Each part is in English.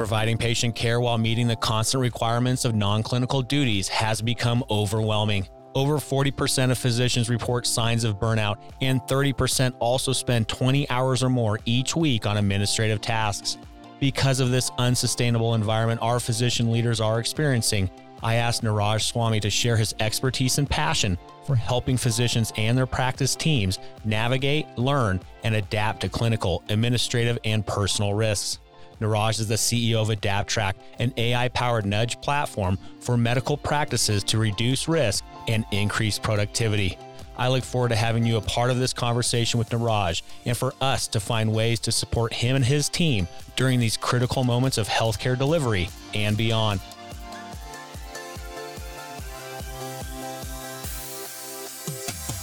Providing patient care while meeting the constant requirements of non clinical duties has become overwhelming. Over 40% of physicians report signs of burnout, and 30% also spend 20 hours or more each week on administrative tasks. Because of this unsustainable environment our physician leaders are experiencing, I asked Niraj Swami to share his expertise and passion for helping physicians and their practice teams navigate, learn, and adapt to clinical, administrative, and personal risks. Niraj is the CEO of AdaptTrack, an AI powered nudge platform for medical practices to reduce risk and increase productivity. I look forward to having you a part of this conversation with Niraj and for us to find ways to support him and his team during these critical moments of healthcare delivery and beyond.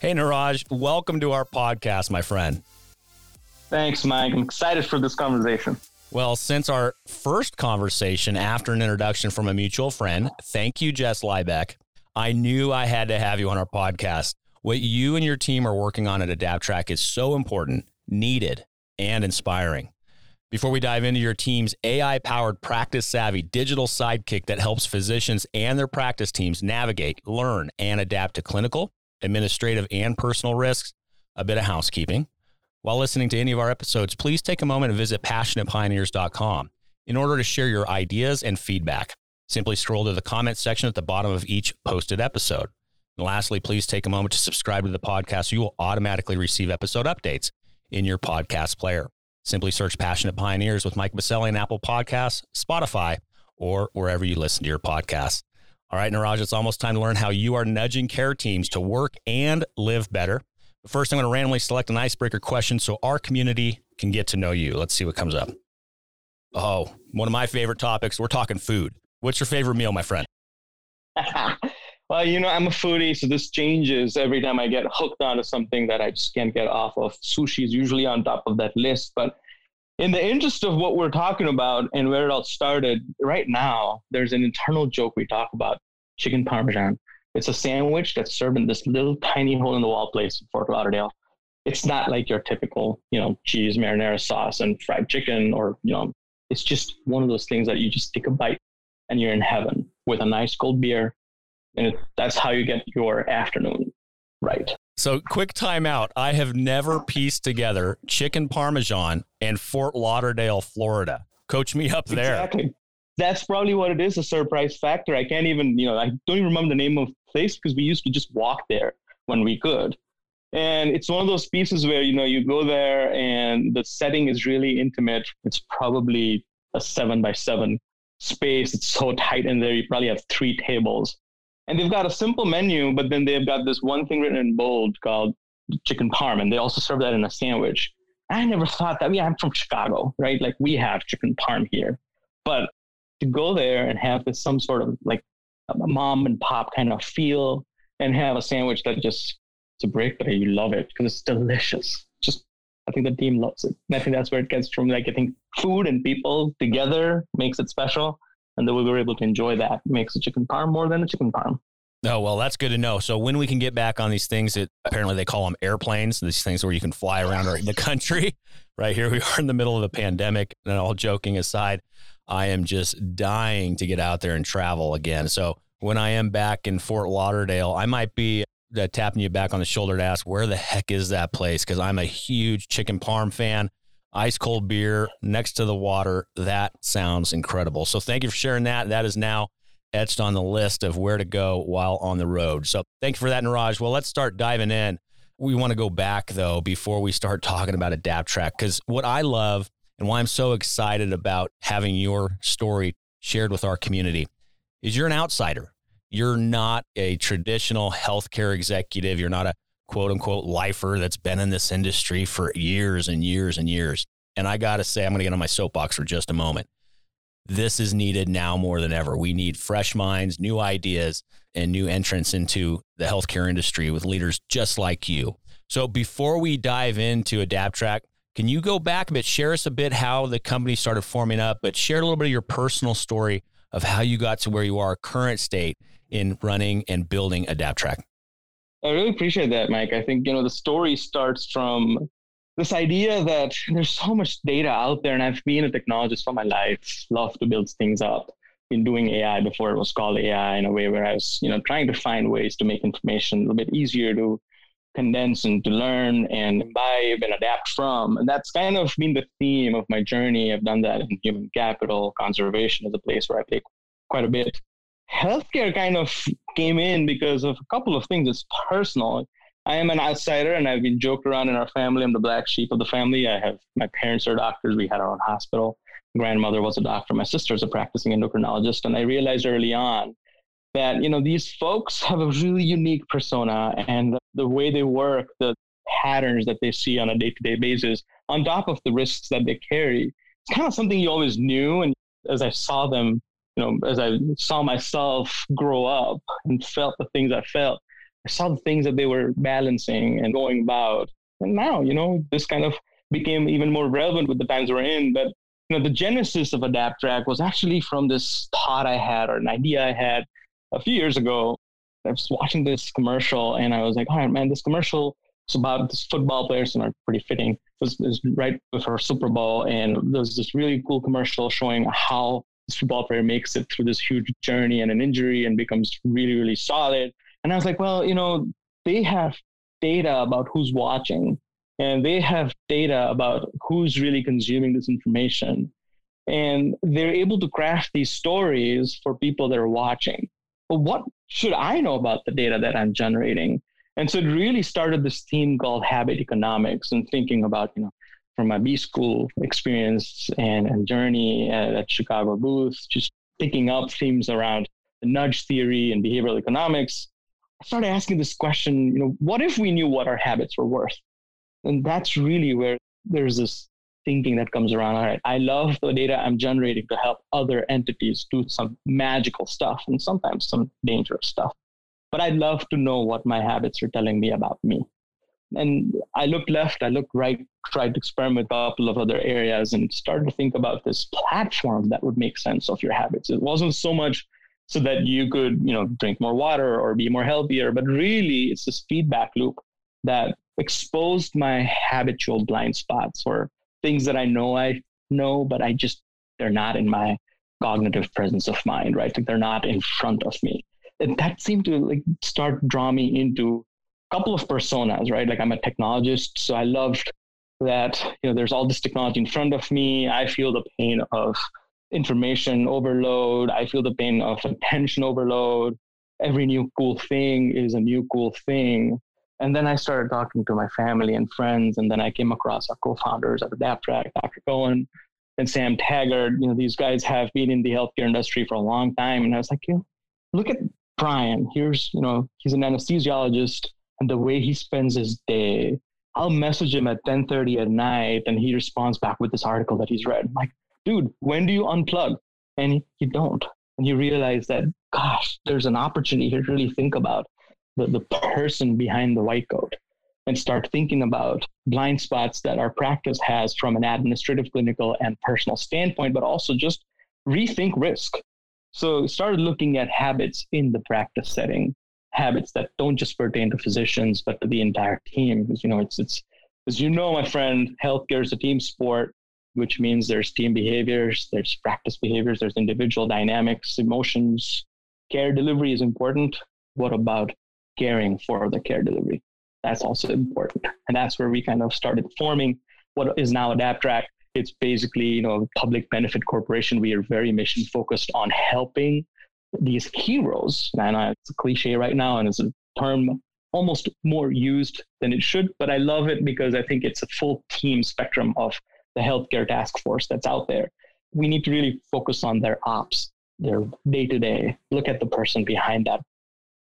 Hey, Niraj, welcome to our podcast, my friend. Thanks, Mike. I'm excited for this conversation. Well, since our first conversation after an introduction from a mutual friend, thank you, Jess Liebeck. I knew I had to have you on our podcast. What you and your team are working on at AdaptTrack is so important, needed, and inspiring. Before we dive into your team's AI powered practice savvy digital sidekick that helps physicians and their practice teams navigate, learn, and adapt to clinical, administrative, and personal risks, a bit of housekeeping. While listening to any of our episodes, please take a moment and visit passionatepioneers.com in order to share your ideas and feedback. Simply scroll to the comments section at the bottom of each posted episode. And lastly, please take a moment to subscribe to the podcast so you will automatically receive episode updates in your podcast player. Simply search Passionate Pioneers with Mike Biselli in Apple Podcasts, Spotify, or wherever you listen to your podcasts. All right, Niraj, it's almost time to learn how you are nudging care teams to work and live better. But first, I'm going to randomly select an icebreaker question so our community can get to know you. Let's see what comes up. Oh, one of my favorite topics. We're talking food. What's your favorite meal, my friend? well, you know, I'm a foodie, so this changes every time I get hooked onto something that I just can't get off of. Sushi is usually on top of that list, but in the interest of what we're talking about and where it all started, right now, there's an internal joke we talk about chicken parmesan. It's a sandwich that's served in this little tiny hole in the wall place in Fort Lauderdale. It's not like your typical, you know, cheese marinara sauce and fried chicken or, you know, it's just one of those things that you just take a bite and you're in heaven with a nice cold beer. And it, that's how you get your afternoon right. So, quick timeout. I have never pieced together chicken parmesan and Fort Lauderdale, Florida. Coach me up there. Exactly. That's probably what it is a surprise factor. I can't even, you know, I don't even remember the name of the place because we used to just walk there when we could. And it's one of those pieces where, you know, you go there and the setting is really intimate. It's probably a seven by seven space. It's so tight in there. You probably have three tables and they've got a simple menu, but then they've got this one thing written in bold called chicken parm, and they also serve that in a sandwich. I never thought that. Mean, I'm from Chicago, right? Like we have chicken parm here, but to go there and have this some sort of like a mom and pop kind of feel, and have a sandwich that just it's a break, but you love it because it's delicious. Just I think the team loves it. And I think that's where it gets from. Like I think food and people together makes it special and that we were able to enjoy that makes a chicken parm more than a chicken parm. Oh, well, that's good to know. So when we can get back on these things that apparently they call them airplanes, these things where you can fly around the country, right here we are in the middle of the pandemic. And all joking aside, I am just dying to get out there and travel again. So when I am back in Fort Lauderdale, I might be uh, tapping you back on the shoulder to ask, where the heck is that place? Because I'm a huge chicken parm fan ice cold beer next to the water. That sounds incredible. So thank you for sharing that. That is now etched on the list of where to go while on the road. So thank you for that, Niraj. Well, let's start diving in. We want to go back though before we start talking about Adapt Track because what I love and why I'm so excited about having your story shared with our community is you're an outsider. You're not a traditional healthcare executive. You're not a quote unquote lifer that's been in this industry for years and years and years. And I got to say, I'm going to get on my soapbox for just a moment. This is needed now more than ever. We need fresh minds, new ideas, and new entrants into the healthcare industry with leaders just like you. So before we dive into AdaptTrack, can you go back a bit, share us a bit how the company started forming up, but share a little bit of your personal story of how you got to where you are current state in running and building AdaptTrack? I really appreciate that, Mike. I think, you know, the story starts from this idea that there's so much data out there, and I've been a technologist for my life, love to build things up. Been doing AI before it was called AI in a way where I was, you know, trying to find ways to make information a little bit easier to condense and to learn and imbibe and adapt from. And that's kind of been the theme of my journey. I've done that in human capital, conservation is a place where I play quite a bit healthcare kind of came in because of a couple of things. It's personal. I am an outsider and I've been joked around in our family. I'm the black sheep of the family. I have my parents are doctors. We had our own hospital. Grandmother was a doctor. My sister is a practicing endocrinologist. And I realized early on that, you know, these folks have a really unique persona and the way they work, the patterns that they see on a day-to-day basis, on top of the risks that they carry. It's kind of something you always knew. And as I saw them you know, as I saw myself grow up and felt the things I felt, I saw the things that they were balancing and going about. And now, you know, this kind of became even more relevant with the times we're in. But you know, the genesis of Adapt Track was actually from this thought I had or an idea I had a few years ago. I was watching this commercial and I was like, all right, man, this commercial is about this football players and are pretty fitting. It was, it was right before Super Bowl and there was this really cool commercial showing how football player makes it through this huge journey and an injury and becomes really, really solid. And I was like, well, you know, they have data about who's watching and they have data about who's really consuming this information. And they're able to craft these stories for people that are watching. But what should I know about the data that I'm generating? And so it really started this theme called habit economics and thinking about, you know, from my B school experience and, and journey at, at Chicago Booth, just picking up themes around the nudge theory and behavioral economics, I started asking this question, you know, what if we knew what our habits were worth? And that's really where there's this thinking that comes around. All right, I love the data I'm generating to help other entities do some magical stuff and sometimes some dangerous stuff. But I'd love to know what my habits are telling me about me and I looked left, I looked right, tried to experiment with a couple of other areas and started to think about this platform that would make sense of your habits. It wasn't so much so that you could, you know, drink more water or be more healthier, but really it's this feedback loop that exposed my habitual blind spots or things that I know I know, but I just, they're not in my cognitive presence of mind, right? Like they're not in front of me. And that seemed to like start draw me into couple of personas, right? Like I'm a technologist, so I loved that you know there's all this technology in front of me. I feel the pain of information overload. I feel the pain of attention overload. Every new cool thing is a new cool thing. And then I started talking to my family and friends, and then I came across our co-founders at AdaptTrack, Dr. Cohen and Sam Taggart. You know, these guys have been in the healthcare industry for a long time, and I was like, you know, look at Brian. Here's, you know, he's an anesthesiologist and the way he spends his day. I'll message him at 10:30 at night and he responds back with this article that he's read. I'm like, dude, when do you unplug? And you don't. And you realize that, gosh, there's an opportunity here to really think about the, the person behind the white coat and start thinking about blind spots that our practice has from an administrative, clinical, and personal standpoint, but also just rethink risk. So started looking at habits in the practice setting habits that don't just pertain to physicians but to the entire team. Because you know it's it's as you know my friend healthcare is a team sport which means there's team behaviors there's practice behaviors there's individual dynamics emotions. Care delivery is important. What about caring for the care delivery? That's also important. And that's where we kind of started forming what is now AdaptTrack it's basically you know a public benefit corporation. We are very mission focused on helping these heroes. And it's a cliche right now, and it's a term almost more used than it should, but I love it because I think it's a full team spectrum of the healthcare task force that's out there. We need to really focus on their ops, their day to day, look at the person behind that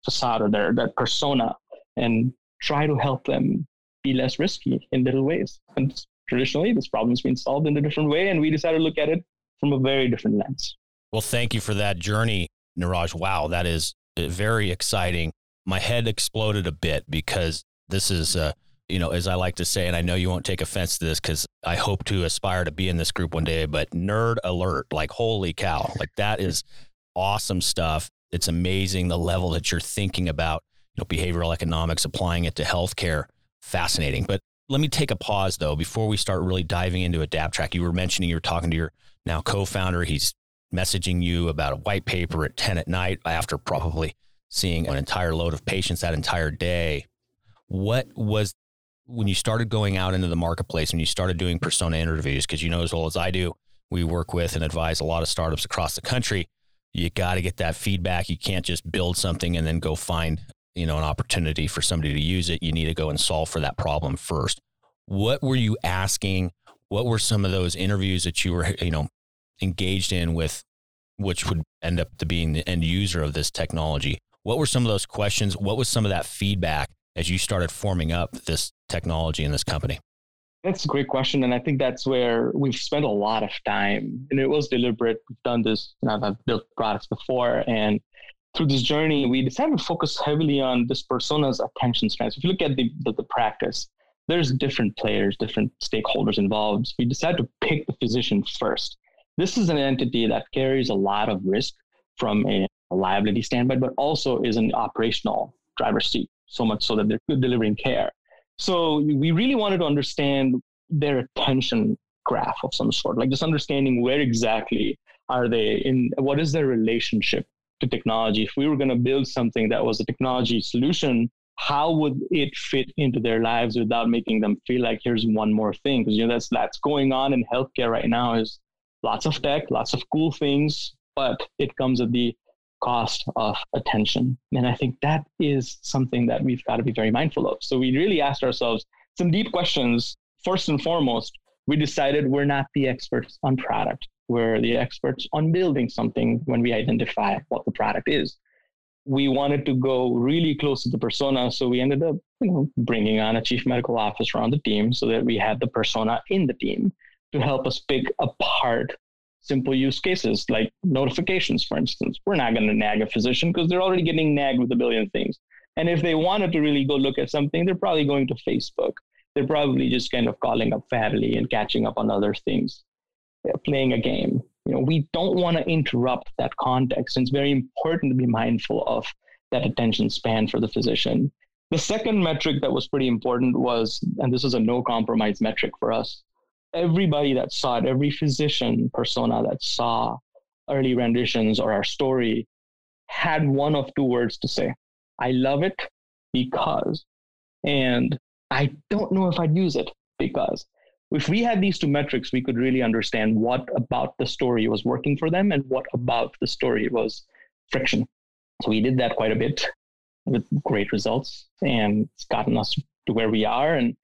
facade or their that persona and try to help them be less risky in little ways. And traditionally. This problem's been solved in a different way, and we decided to look at it from a very different lens. Well, thank you for that journey, Niraj. Wow, that is uh, very exciting. My head exploded a bit because this is, uh, you know, as I like to say, and I know you won't take offense to this because I hope to aspire to be in this group one day, but nerd alert, like, holy cow, like that is awesome stuff. It's amazing the level that you're thinking about, you know, behavioral economics, applying it to healthcare. Fascinating. But let me take a pause though before we start really diving into AdaptTrack. You were mentioning you were talking to your now co-founder. He's messaging you about a white paper at 10 at night after probably seeing an entire load of patients that entire day. What was when you started going out into the marketplace and you started doing persona interviews? Because you know as well as I do, we work with and advise a lot of startups across the country. You got to get that feedback. You can't just build something and then go find you know an opportunity for somebody to use it. You need to go and solve for that problem first. What were you asking? What were some of those interviews that you were you know engaged in with which would end up to being the end user of this technology. What were some of those questions? What was some of that feedback as you started forming up this technology in this company? That's a great question. And I think that's where we've spent a lot of time. And it was deliberate. We've done this, you know, I've built products before. And through this journey, we decided to focus heavily on this persona's attention span. So if you look at the, the, the practice, there's different players, different stakeholders involved. We decided to pick the physician first this is an entity that carries a lot of risk from a liability standpoint, but also is an operational driver's seat, so much so that they're delivering care. So we really wanted to understand their attention graph of some sort, like just understanding where exactly are they in, what is their relationship to technology? If we were going to build something that was a technology solution, how would it fit into their lives without making them feel like here's one more thing? Because you know that's that's going on in healthcare right now is lots of tech, lots of cool things, but it comes at the cost of attention. And I think that is something that we've got to be very mindful of. So we really asked ourselves some deep questions. First and foremost, we decided we're not the experts on product. We're the experts on building something when we identify what the product is. We wanted to go really close to the persona, so we ended up, you know, bringing on a chief medical officer on the team so that we had the persona in the team to help us pick apart simple use cases like notifications, for instance. We're not going to nag a physician because they're already getting nagged with a billion things. And if they wanted to really go look at something, they're probably going to Facebook. They're probably just kind of calling up family and catching up on other things, they're playing a game. You know, we don't want to interrupt that context. And it's very important to be mindful of that attention span for the physician. The second metric that was pretty important was, and this is a no compromise metric for us, everybody that saw it, every physician persona that saw early renditions or our story had one of two words to say I love it because, and I don't know if I'd use it because. If we had these two metrics, we could really understand what about the story was working for them and what about the story was friction. So we did that quite a bit with great results, and it's gotten us to where we are. And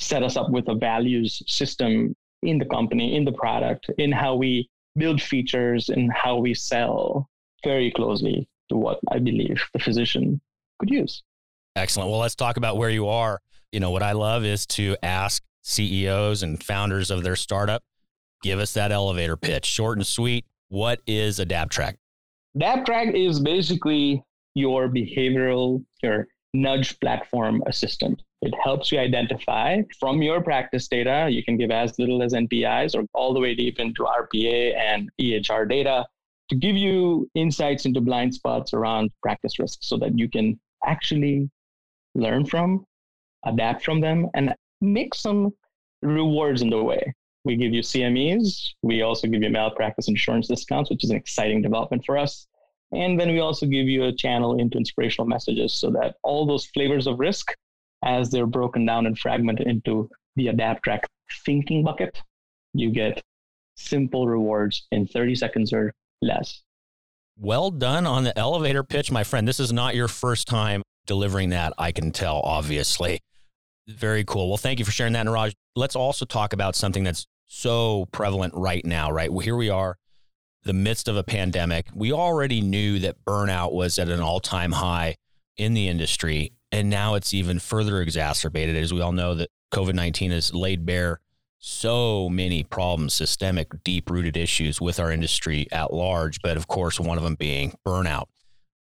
set us up with a values system in the company, in the product, in how we build features and how we sell very closely to what I believe the physician could use. Excellent. Well, let's talk about where you are. You know, what I love is to ask CEOs and founders of their startup, give us that elevator pitch, short and sweet. What is AdaptTrack? AdaptTrack is basically your behavioral, your nudge platform assistant. It helps you identify from your practice data. You can give as little as NPIs or all the way deep into RPA and EHR data to give you insights into blind spots around practice risks so that you can actually learn from, adapt from them, and make some rewards in the way. We give you CMEs. We also give you malpractice insurance discounts, which is an exciting development for us. And then we also give you a channel into inspirational messages so that all those flavors of risk as they're broken down and fragmented into the AdaptTrack thinking bucket, you get simple rewards in 30 seconds or less. Well done on the elevator pitch, my friend. This is not your first time delivering that, I can tell, obviously. Very cool. Well, thank you for sharing that, Niraj. Let's also talk about something that's so prevalent right now, right? Well, here we are, the midst of a pandemic. We already knew that burnout was at an all time high in the industry. And now it's even further exacerbated, as we all know that COVID 19 has laid bare so many problems, systemic, deep rooted issues with our industry at large. But of course, one of them being burnout.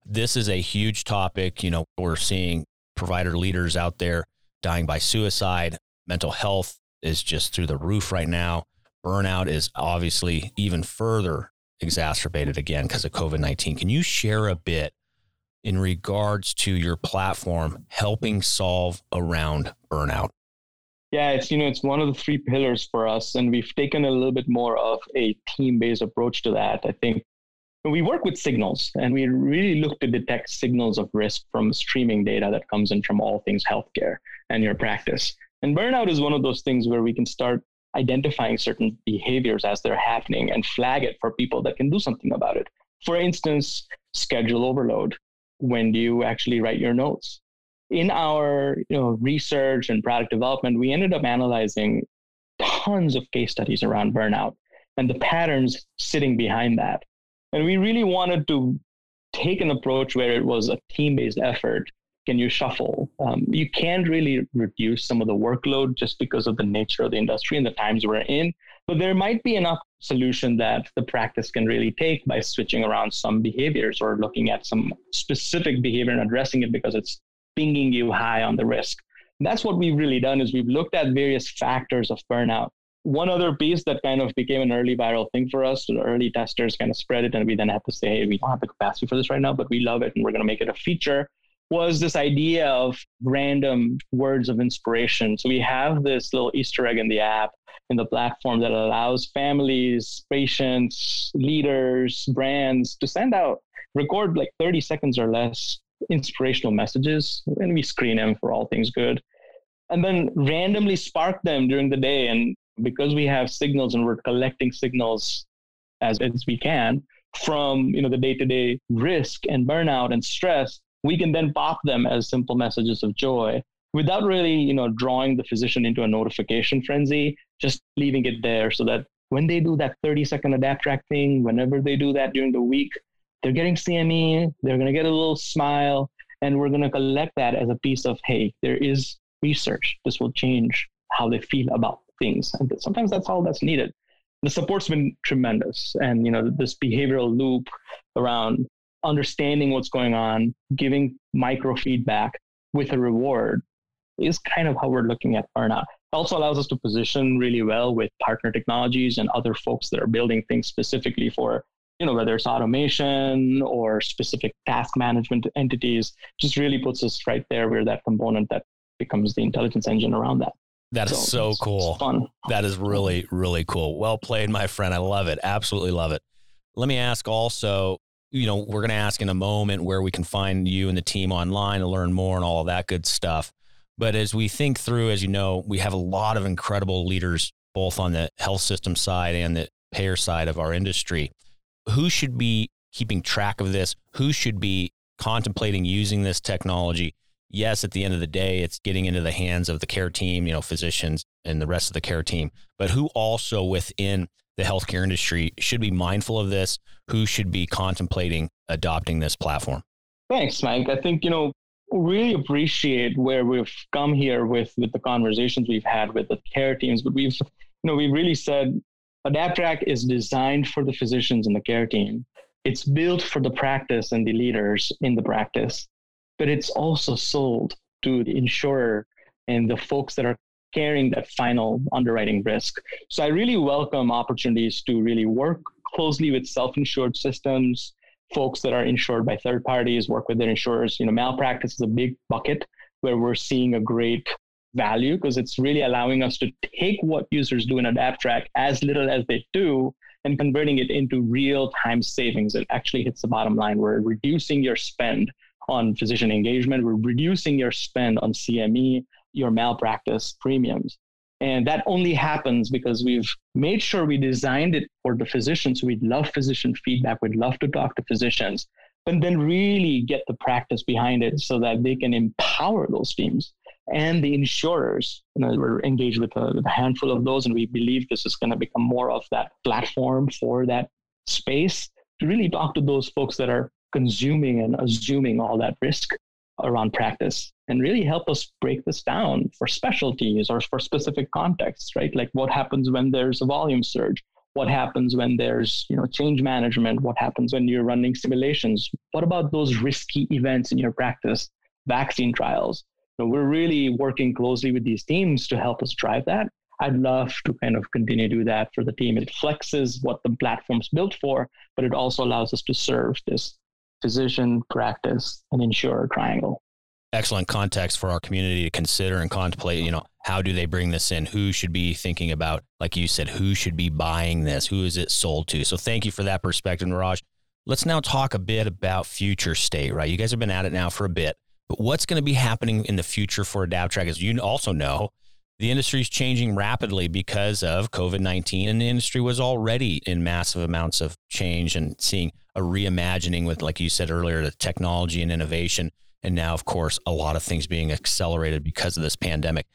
This is a huge topic. You know, we're seeing provider leaders out there dying by suicide. Mental health is just through the roof right now. Burnout is obviously even further exacerbated again because of COVID 19. Can you share a bit in regards to your platform helping solve around burnout? Yeah, it's you know it's one of the three pillars for us, and we've taken a little bit more of a team-based approach to that. I think we work with signals, and we really look to detect signals of risk from streaming data that comes in from all things healthcare and your practice. And burnout is one of those things where we can start identifying certain behaviors as they're happening and flag it for people that can do something about it. For instance, schedule overload. When do you actually write your notes? In our you know, research and product development, we ended up analyzing tons of case studies around burnout and the patterns sitting behind that. And we really wanted to take an approach where it was a team based effort can you shuffle? Um, you can't really reduce some of the workload just because of the nature of the industry and the times we're in. But there might be enough solution that the practice can really take by switching around some behaviors or looking at some specific behavior and addressing it because it's pinging you high on the risk. And that's what we've really done is we've looked at various factors of burnout. One other piece that kind of became an early viral thing for us, the early testers kind of spread it, and we then had to say, hey, we don't have the capacity for this right now, but we love it and we're going to make it a feature was this idea of random words of inspiration. So we have this little Easter egg in the app in the platform that allows families, patients, leaders, brands to send out, record like 30 seconds or less inspirational messages, and we screen them for all things good. And then randomly spark them during the day. And because we have signals and we're collecting signals as, as we can from you know the day-to-day risk and burnout and stress, we can then pop them as simple messages of joy without really, you know, drawing the physician into a notification frenzy, just leaving it there so that when they do that 30 second adapt track thing, whenever they do that during the week, they're getting CME, they're going to get a little smile, and we're going to collect that as a piece of, hey, there is research. This will change how they feel about things. And sometimes that's all that's needed. The support's been tremendous. And, you know, this behavioral loop around understanding what's going on, giving micro feedback with a reward is kind of how we're looking at burnout. It also allows us to position really well with partner technologies and other folks that are building things specifically for, you know, whether it's automation or specific task management entities, just really puts us right there where that component that becomes the intelligence engine around that. That is so, so cool. fun. That is really, really cool. Well played, my friend. I love it. Absolutely love it. Let me ask also you know, we're going to ask in a moment where we can find you and the team online to learn more and all of that good stuff. But as we think through, as you know, we have a lot of incredible leaders, both on the health system side and the payer side of our industry. Who should be keeping track of this? Who should be contemplating using this technology? Yes, at the end of the day, it's getting into the hands of the care team, you know, physicians and the rest of the care team, but who also within the healthcare industry should be mindful of this? Who should be contemplating adopting this platform? Thanks, Mike. I think, you know, really appreciate where we've come here with with the conversations we've had with the care teams, but we've you know, we've really said AdaptTrack is designed for the physicians and the care team. It's built for the practice and the leaders in the practice, but it's also sold to the insurer and the folks that are carrying that final underwriting risk. So I really welcome opportunities to really work closely with self-insured systems, folks that are insured by third parties, work with their insurers. You know, malpractice is a big bucket where we're seeing a great value because it's really allowing us to take what users do in AdaptTrack as little as they do and converting it into real time savings. It actually hits the bottom line. We're reducing your spend on physician engagement. We're reducing your spend on CME your malpractice premiums. And that only happens because we've made sure we designed it for the physicians. We'd love physician feedback. We'd love to talk to physicians, but then really get the practice behind it so that they can empower those teams and the insurers. You know, we're engaged with a, with a handful of those, and we believe this is going to become more of that platform for that space to really talk to those folks that are consuming and assuming all that risk around practice and really help us break this down for specialties or for specific contexts, right? Like what happens when there's a volume surge? What happens when there's, you know, change management? What happens when you're running simulations? What about those risky events in your practice? Vaccine trials. So we're really working closely with these teams to help us drive that. I'd love to kind of continue to do that for the team. It flexes what the platform's built for, but it also allows us to serve this physician, practice, and insurer triangle. Excellent context for our community to consider and contemplate, you know, how do they bring this in? Who should be thinking about, like you said, who should be buying this? Who is it sold to? So thank you for that perspective, Niraj. Let's now talk a bit about future state, right? You guys have been at it now for a bit, but what's going to be happening in the future for AdaptTrack? As you also know, the industry is changing rapidly because of COVID 19, and the industry was already in massive amounts of change and seeing a reimagining with, like you said earlier, the technology and innovation. And now, of course, a lot of things being accelerated because of this pandemic.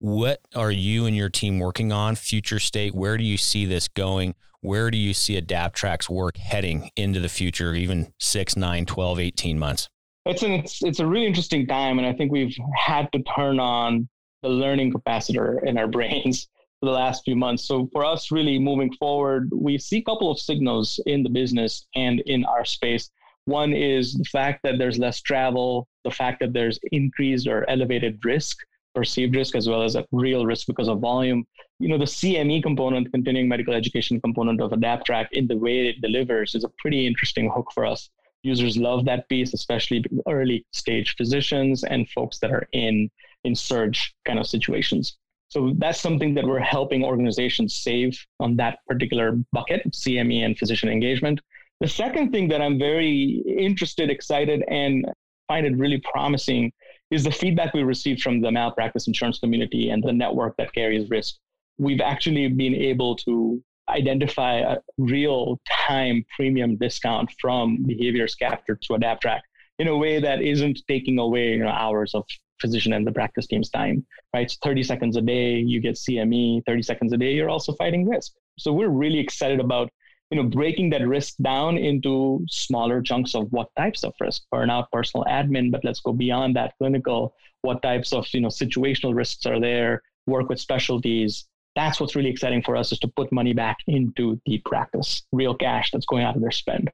What are you and your team working on? Future state, where do you see this going? Where do you see AdaptTrack's work heading into the future, even six, nine, 12, 18 months? It's, an, it's, it's a really interesting time. And I think we've had to turn on the learning capacitor in our brains for the last few months. So for us, really moving forward, we see a couple of signals in the business and in our space. One is the fact that there's less travel, the fact that there's increased or elevated risk, perceived risk, as well as a real risk because of volume. You know, the CME component, continuing medical education component of AdaptTrack in the way it delivers is a pretty interesting hook for us. Users love that piece, especially early stage physicians and folks that are in in surge kind of situations. So that's something that we're helping organizations save on that particular bucket, CME and physician engagement. The second thing that I'm very interested, excited, and find it really promising is the feedback we received from the malpractice insurance community and the network that carries risk. We've actually been able to identify a real time premium discount from behaviors captured to AdaptTrack in a way that isn't taking away you know, hours of physician and the practice team's time, right? So 30 seconds a day, you get CME, 30 seconds a day, you're also fighting risk. So we're really excited about, you know, breaking that risk down into smaller chunks of what types of risk, burnout, personal admin, but let's go beyond that clinical, what types of, you know, situational risks are there, work with specialties. That's what's really exciting for us is to put money back into the practice, real cash that's going out of their spend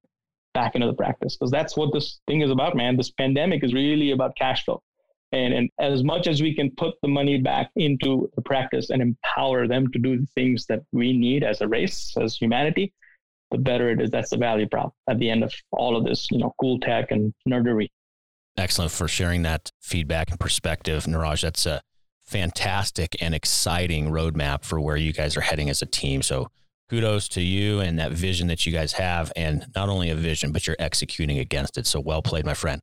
back into the practice. Because that's what this thing is about, man. This pandemic is really about cash flow. And, and as much as we can put the money back into the practice and empower them to do the things that we need as a race, as humanity, the better it is. That's the value prop at the end of all of this, you know, cool tech and nerdery. Excellent for sharing that feedback and perspective, Niraj. That's a fantastic and exciting roadmap for where you guys are heading as a team. So kudos to you and that vision that you guys have, and not only a vision, but you're executing against it. So well played, my friend.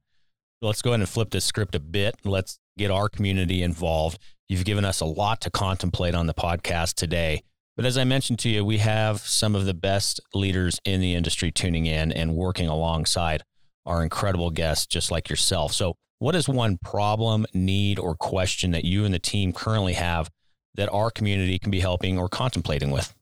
Let's go ahead and flip this script a bit. Let's get our community involved. You've given us a lot to contemplate on the podcast today. But as I mentioned to you, we have some of the best leaders in the industry tuning in and working alongside our incredible guests, just like yourself. So, what is one problem, need, or question that you and the team currently have that our community can be helping or contemplating with?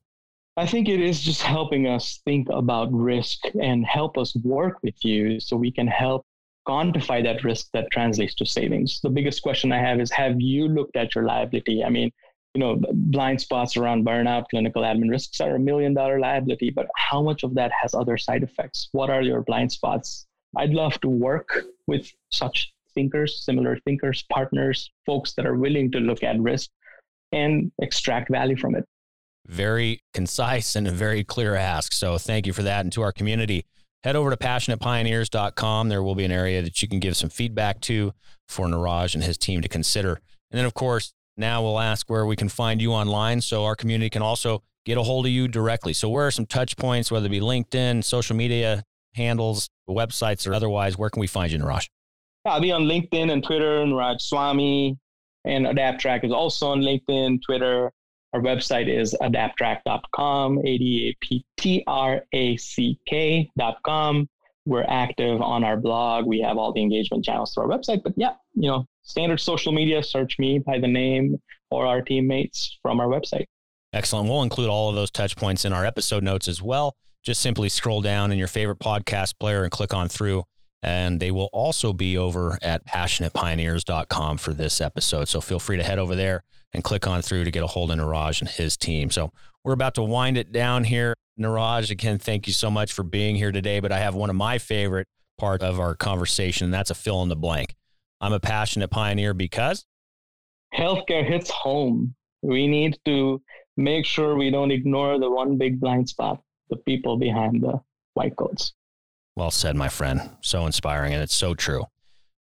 I think it is just helping us think about risk and help us work with you so we can help quantify that risk that translates to savings. The biggest question I have is have you looked at your liability? I mean, you know, blind spots around burnout, clinical admin risks are a million dollar liability, but how much of that has other side effects? What are your blind spots? I'd love to work with such thinkers, similar thinkers, partners, folks that are willing to look at risk and extract value from it. Very concise and a very clear ask. So thank you for that. And to our community, head over to passionatepioneers.com. There will be an area that you can give some feedback to for Niraj and his team to consider. And then, of course, now we'll ask where we can find you online so our community can also get a hold of you directly. So, where are some touch points, whether it be LinkedIn, social media handles, websites, or otherwise? Where can we find you, Niraj? I'll be on LinkedIn and Twitter, Niraj Swami, and AdaptTrack is also on LinkedIn, Twitter. Our website is adapttrack.com, A D A P T R A C K.com. We're active on our blog. We have all the engagement channels through our website. But yeah, you know, standard social media, search me by the name or our teammates from our website. Excellent. We'll include all of those touch points in our episode notes as well. Just simply scroll down in your favorite podcast player and click on through And they will also be over at passionatepioneers.com for this episode. So feel free to head over there and click on through to get a hold of Niraj and his team. So we're about to wind it down here. Niraj, again, thank you so much for being here today. But I have one of my favorite parts of our conversation, and that's a fill in the blank. I'm a passionate pioneer because healthcare hits home. We need to make sure we don't ignore the one big blind spot the people behind the white coats. Well said, my friend. So inspiring, and it's so true.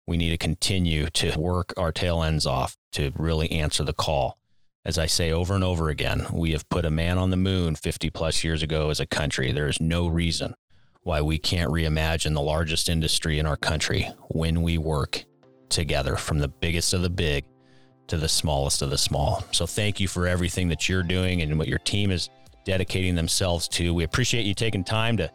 We need to continue to work our tail ends off to really answer the call. As I say over and over again, we have put a man on the moon 50 plus years ago as a country. There is no reason why we can't reimagine the largest industry in our country when we work together from the biggest of the big to the smallest of the small. So thank you for everything that you're doing and what your team is dedicating themselves to. We appreciate you taking time to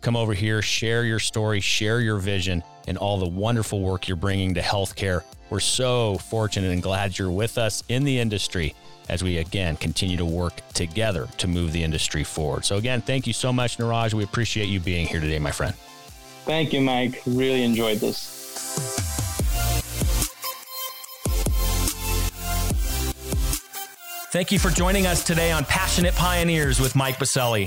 come over here, share your story, share your vision, and all the wonderful work you're bringing to healthcare. We're so fortunate and glad you're with us in the industry as we again continue to work together to move the industry forward. So, again, thank you so much, Niraj. We appreciate you being here today, my friend. Thank you, Mike. Really enjoyed this. Thank you for joining us today on Passionate Pioneers with Mike Biselli.